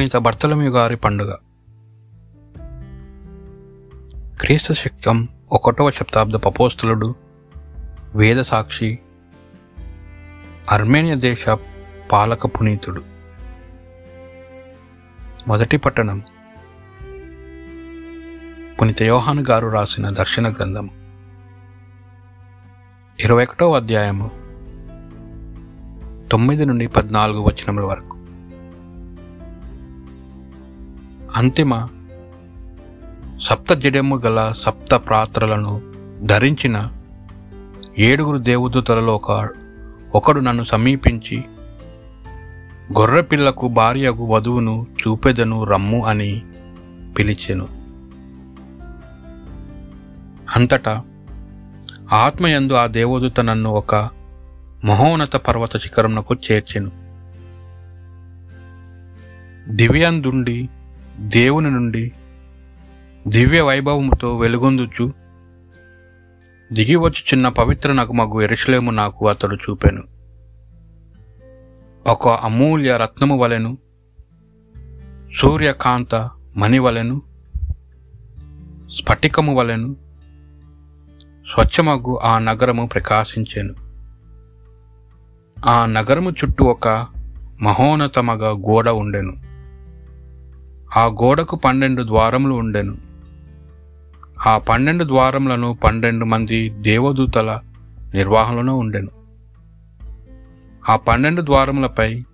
పునీత భర్తలమి గారి పండుగ. క్రీస్తు శకం ఒకటవ శతాబ్ద పపోస్తులుడు వేద సాక్షి అర్మేనియా దేశ పాలక పునీతుడు. మొదటి పట్టణం పునీత యోహాను గారు రాసిన దర్శన గ్రంథం. ఇరవై ఒకటవ అధ్యాయము తొమ్మిది నుండి పద్నాలుగు వచనముల వరకు. అంతిమ సప్త జడెము గల సప్త ప్రాత్రలను ధరించిన ఏడుగురు దేవదూతలలో ఒక ఒకడు నన్ను సమీపించి గొర్రెపిల్లకు భార్యకు వధువును చూపెదను రమ్ము అని పిలిచెను. అంతటా ఆత్మయందు ఆ దేవదూత నన్ను ఒక మహోన్నత పర్వత శిఖరమునకు చేర్చెను. దివ్యందుండి దేవుని నుండి దివ్య వైభవముతో వెలుగొందుచు దిగివచ్చు చిన్న పవిత్ర నగుమగు ఎరుషలేము నాకు అతడు చూపాను. ఒక అమూల్య రత్నము వలెను సూర్యకాంత మణి వలెను స్ఫటికము వలెను స్వచ్ఛమగు ఆ నగరము ప్రకాశించాను. ఆ నగరము చుట్టూ ఒక మహోన్నతమగా గోడ ఉండెను. ఆ గోడకు పన్నెండు ద్వారములు ఉండెను. ఆ పన్నెండు ద్వారములను పన్నెండు మంది దేవదూతల నిర్వహణలో ఉండెను. ఆ పన్నెండు ద్వారములపై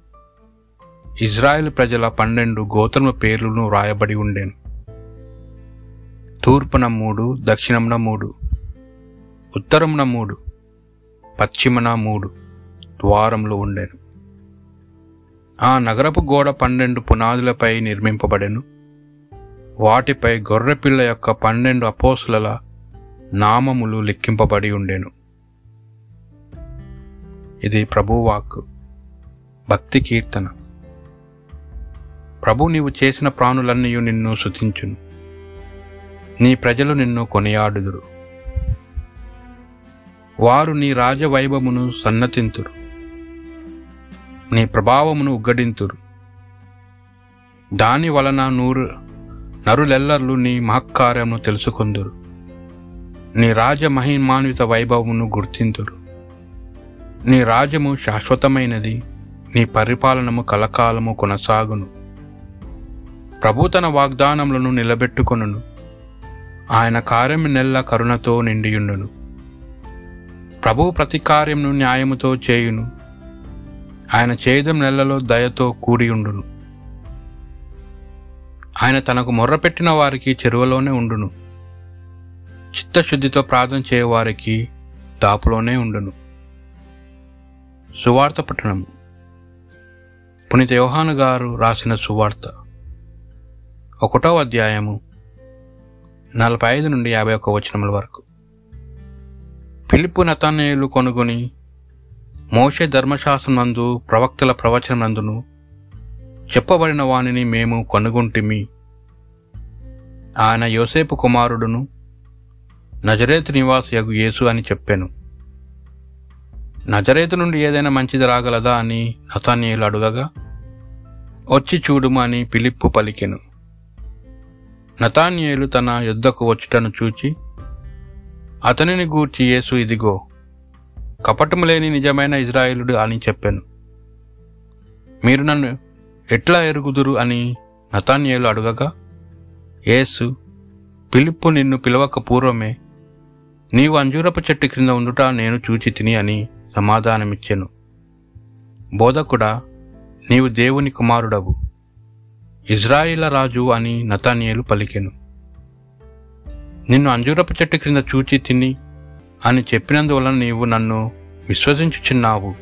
ఇజ్రాయెల్ ప్రజల పన్నెండు గోత్రముల పేర్లను వ్రాయబడి ఉండెను. తూర్పున మూడు దక్షిణమున మూడు ఉత్తరమున మూడు పశ్చిమన మూడు ద్వారములు ఉండెను. ఆ నగరపు గోడ పన్నెండు పునాదులపై నిర్మింపబడెను. వాటిపై గొర్రెపిల్ల యొక్క పన్నెండు అపోసుల నామములు లెక్కింపబడి ఉండెను. ఇది ప్రభువాక్ భక్తి కీర్తన. ప్రభు నీవు చేసిన ప్రాణులన్నీ నిన్ను శుతించును నీ ప్రజలు నిన్ను కొనియాడుదురు. వారు నీ రాజవైభవమును సన్నతింతురు. నీ ప్రభావమును ఉగ్గడింతురు. దాని వలన నూరు నరులెల్లర్లు నీ మహక్కార్యమును తెలుసుకొందురు. నీ రాజ మహిమాన్విత వైభవమును గుర్తింతురు. నీ రాజ్యము శాశ్వతమైనది నీ పరిపాలనము కలకాలము కొనసాగును. ప్రభు తన వాగ్దానములను నిలబెట్టుకొనును. ఆయన కార్యము నెల్ల కరుణతో నిండియుండును. ప్రభు ప్రతి కార్యమును న్యాయముతో చేయును. ఆయన చేదం నెలలో దయతో కూడియుండును. ఆయన తనకు మొర్రపెట్టిన వారికి చెరువలోనే ఉండును. చిత్తశుద్ధితో ప్రార్థన చేయవారికి దాపులోనే ఉండును. సువార్త పట్టణం. పునీత యోహాను గారు రాసిన సువార్త. ఒకటో అధ్యాయము నలభై ఐదు నుండి యాభై ఒక్క వచనముల వరకు. పిలుపు నతనేయులు కొనుగొని మోషే ధర్మశాస్త్రమందు ప్రవక్తల ప్రవచనందును చెప్పబడిన వానిని మేము కనుగొంటిమి. ఆయన యోసేపు కుమారుడును నజరేతు నివాసయగు యేసు అని చెప్పాను. నజరేతు నుండి ఏదైనా మంచిది రాగలదా అని నతానీయులు అడుగగా వచ్చి చూడుము అని పిలిప్పు పలికెను. నతానీయులు తన యుద్ధకు వచ్చుటను చూచి అతనిని గూర్చి యేసు ఇదిగో కపటము లేని నిజమైన ఇజ్రాయేలుడు అని చెప్పాను. మీరు నన్ను ఎట్లా ఎరుగుదురు అని నతాన్యేలు అడగగా యేసు పిలుపు నిన్ను పిలవక పూర్వమే నీవు అంజూరపు చెట్టు క్రింద ఉండుట నేను చూచి తిని అని సమాధానమిచ్చాను. బోధకుడా నీవు దేవుని కుమారుడవు ఇజ్రాయిల రాజు అని నతానియలు పలికెను. నిన్ను అంజూరపు చెట్టు క్రింద చూచి తిని అని చెప్పినందువలన నీవు నన్ను విశ్వసించుచున్నావు.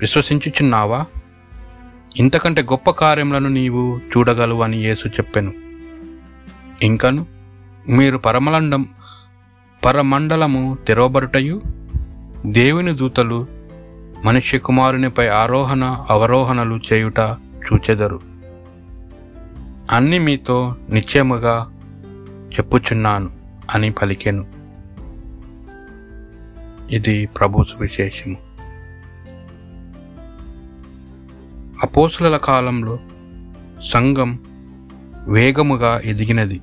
విశ్వసించుచున్నావా? ఇంతకంటే గొప్ప కార్యములను నీవు చూడగలవు అని యేసు చెప్పెను. ఇంకను మీరు పరమలండం పరమండలము తెరవబడుటయు దేవుని దూతలు మనిషి కుమారునిపై ఆరోహణ అవరోహణలు చేయుట చూచెదరు. అన్ని మీతో నిశ్చయముగా చెప్పుచున్నాను అని పలికెను. ఇది ప్రభు సువిశేషము అపోసుల కాలంలో సంఘం వేగముగా ఎదిగినది.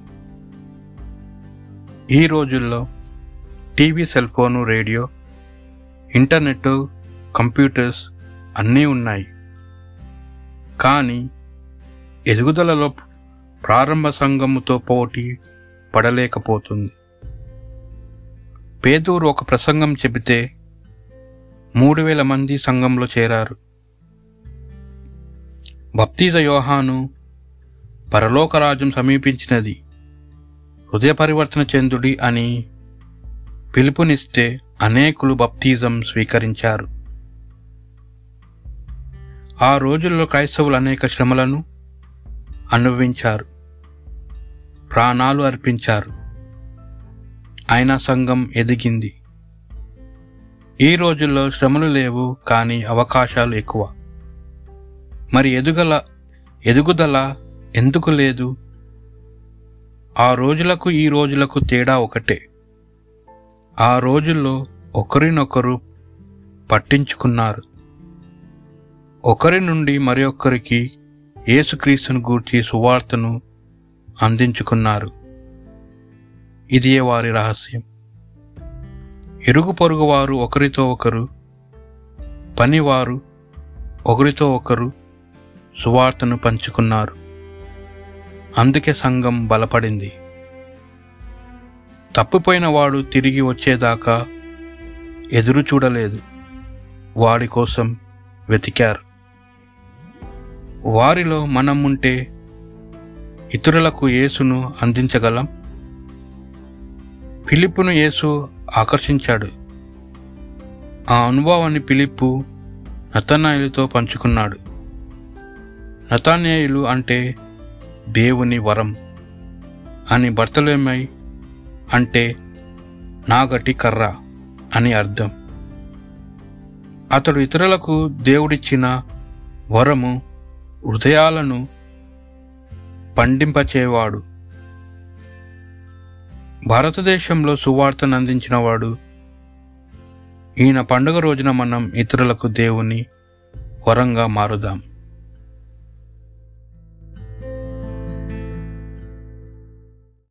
ఈ రోజుల్లో TV cell phone radio internet computers అన్నీ ఉన్నాయి. కానీ ఎదుగుదలలో ప్రారంభ సంఘముతో పోటీ పడలేకపోతుంది. పేదూరు ఒక ప్రసంగం చెబితే మూడు వేల మంది సంఘంలో చేరారు. బప్తీజ యోహాను పరలోకరాజ్యం సమీపించినది హృదయ పరివర్తన చెందుడి అని పిలుపునిస్తే అనేకులు బప్తిజం స్వీకరించారు. ఆ రోజుల్లో క్రైస్తవులు అనేక శ్రమలను అనుభవించారు. ప్రాణాలు అర్పించారు. ఆయన సంఘం ఎదిగింది. ఈ రోజుల్లో శ్రమలు లేవు కానీ అవకాశాలు ఎక్కువ. మరి ఎదుగల ఎదుగుదల ఎందుకు లేదు? ఆ రోజులకు ఈ రోజులకు తేడా ఒకటే. ఆ రోజుల్లో ఒకరినొకరు పట్టించుకున్నారు. ఒకరి నుండి మరొకరికి యేసుక్రీస్తును గూర్చి సువార్తను అందించుకున్నారు. ఇదియే వారి రహస్యం. ఇరుగు పొరుగు వారు ఒకరితో ఒకరు పనివారు ఒకరితో ఒకరు సువార్తను పంచుకున్నారు. అందుకే సంఘం బలపడింది. తప్పిపోయిన వాడు తిరిగి వచ్చేదాకా ఎదురు చూడలేదు. వాడి కోసం వెతికారు. వారిలో మనం ఉంటే ఇతరులకు యేసును అందించగలం. ఫిలిప్పును యేసు ఆకర్షించాడు. ఆ అనుభవాన్ని పిలిప్పు నతనాయులతో పంచుకున్నాడు. నతాన్యాయులు అంటే దేవుని వరం అని భర్తలేమై అంటే నాగటి కర్ర అని అర్థం. అతడు ఇతరులకు దేవుడిచ్చిన వరము హృదయాలను పండింపచేవాడు. భారతదేశంలో సువార్తను అందించినవాడు. ఈయన పండుగ రోజున మనం ఇతరులకు దేవుని వరంగా మారుదాం.